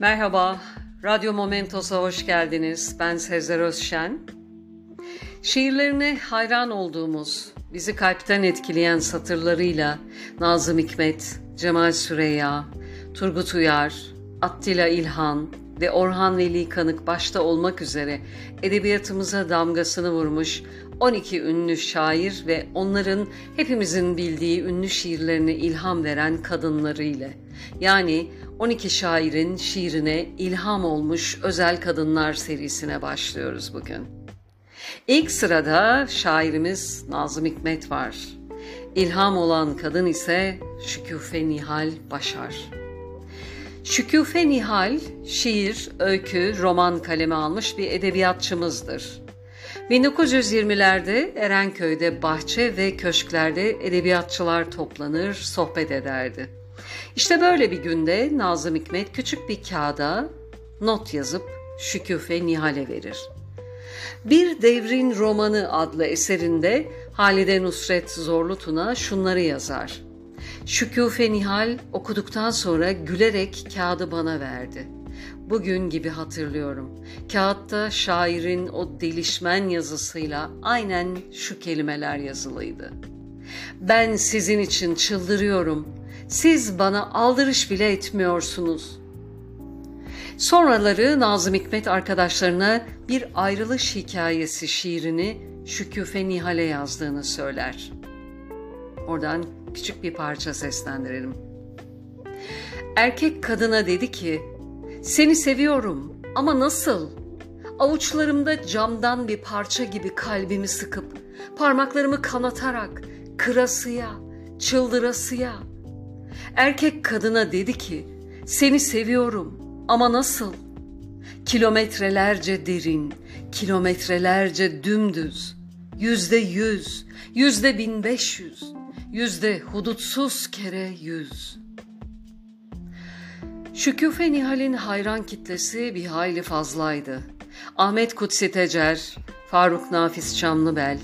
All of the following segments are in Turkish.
Merhaba, Radyo Momentos'a hoş geldiniz. Ben Sezer Özşen. Şiirlerine hayran olduğumuz, bizi kalpten etkileyen satırlarıyla Nazım Hikmet, Cemal Süreya, Turgut Uyar, Attila İlhan ve Orhan Veli Kanık başta olmak üzere edebiyatımıza damgasını vurmuş 12 ünlü şair ve onların hepimizin bildiği ünlü şiirlerine ilham veren kadınları ile yani 12 şairin şiirine ilham olmuş özel kadınlar serisine başlıyoruz bugün. İlk sırada şairimiz Nazım Hikmet var. İlham olan kadın ise Şüküfe Nihal Başar. Şüküfe Nihal, şiir, öykü, roman kaleme almış bir edebiyatçımızdır. 1920'lerde Erenköy'de bahçe ve köşklerde edebiyatçılar toplanır, sohbet ederdi. İşte böyle bir günde Nazım Hikmet küçük bir kağıda not yazıp Şüküfe Nihal'e verir. Bir Devrin Romanı adlı eserinde Halide Nusret Zorlutuna şunları yazar. Şüküfe Nihal okuduktan sonra gülerek kağıdı bana verdi. Bugün gibi hatırlıyorum. Kağıtta şairin o delişmen yazısıyla aynen şu kelimeler yazılıydı. Ben sizin için çıldırıyorum. Siz bana aldırış bile etmiyorsunuz. Sonraları Nazım Hikmet arkadaşlarına bir ayrılış hikayesi şiirini Şüküfe Nihal'e yazdığını söyler. Oradan küçük bir parça seslendirelim. Erkek kadına dedi ki, seni seviyorum ama nasıl? Avuçlarımda camdan bir parça gibi kalbimi sıkıp, parmaklarımı kanatarak, kırasıya, çıldırasıya. Erkek kadına dedi ki, seni seviyorum ama nasıl? Kilometrelerce derin, kilometrelerce dümdüz, yüzde yüz, yüzde bin beş yüz, yüzde hudutsuz kere yüz. Şüküfe Nihal'in hayran kitlesi bir hayli fazlaydı. Ahmet Kutsi Tecer, Faruk Nafiz Çamlıbel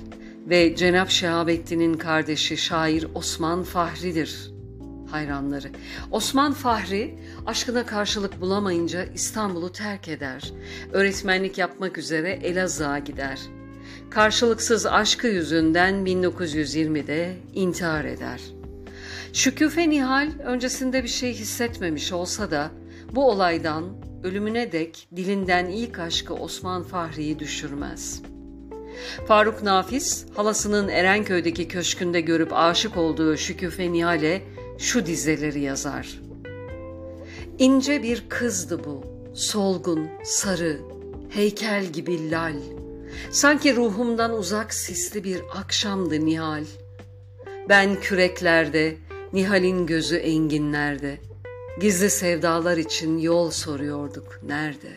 ve Cenap Şehabettin'in kardeşi şair Osman Fahri'dir hayranları. Osman Fahri aşkına karşılık bulamayınca İstanbul'u terk eder. Öğretmenlik yapmak üzere Elazığ'a gider. Karşılıksız aşkı yüzünden 1920'de intihar eder. Şüküfe Nihal öncesinde bir şey hissetmemiş olsa da bu olaydan ölümüne dek dilinden ilk aşkı Osman Fahri'yi düşürmez. Faruk Nafiz, halasının Erenköy'deki köşkünde görüp aşık olduğu Şüküfe Nihal'e şu dizeleri yazar. İnce bir kızdı bu, solgun, sarı, heykel gibi lal. Sanki ruhumdan uzak sisli bir akşamdı Nihal. Ben küreklerde, Nihal'in gözü enginlerde. Gizli sevdalar için yol soruyorduk nerede?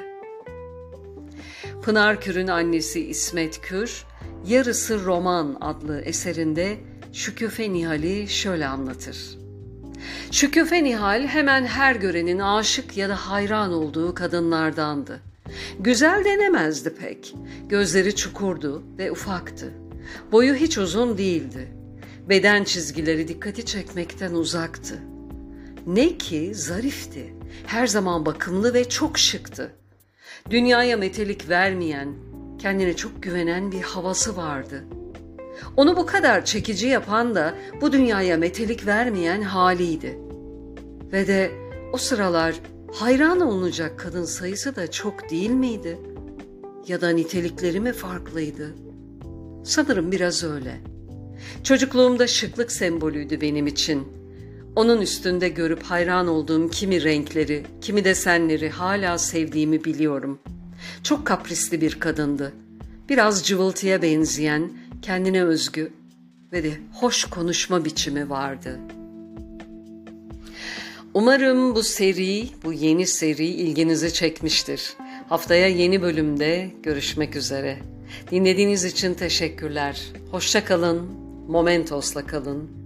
Pınar Kür'ün annesi İsmet Kür, Yarısı Roman adlı eserinde Şüküfe Nihal'i şöyle anlatır. Şüküfe Nihal hemen her görenin aşık ya da hayran olduğu kadınlardandı. Güzel denemezdi pek. Gözleri çukurdu ve ufaktı. Boyu hiç uzun değildi. Beden çizgileri dikkati çekmekten uzaktı. Ne ki zarifti. Her zaman bakımlı ve çok şıktı. Dünyaya metelik vermeyen, kendine çok güvenen bir havası vardı. Onu bu kadar çekici yapan da bu dünyaya metelik vermeyen haliydi. Ve de o sıralar hayran olunacak kadın sayısı da çok değil miydi? Ya da nitelikleri mi farklıydı? Sanırım biraz öyle. Çocukluğumda şıklık sembolüydü benim için. Onun üstünde görüp hayran olduğum kimi renkleri, kimi desenleri hala sevdiğimi biliyorum. Çok kaprisli bir kadındı. Biraz cıvıltıya benzeyen, kendine özgü ve de hoş konuşma biçimi vardı. Umarım bu seri, bu yeni seri ilginizi çekmiştir. Haftaya yeni bölümde görüşmek üzere. Dinlediğiniz için teşekkürler. Hoşça kalın, Momentos'la kalın.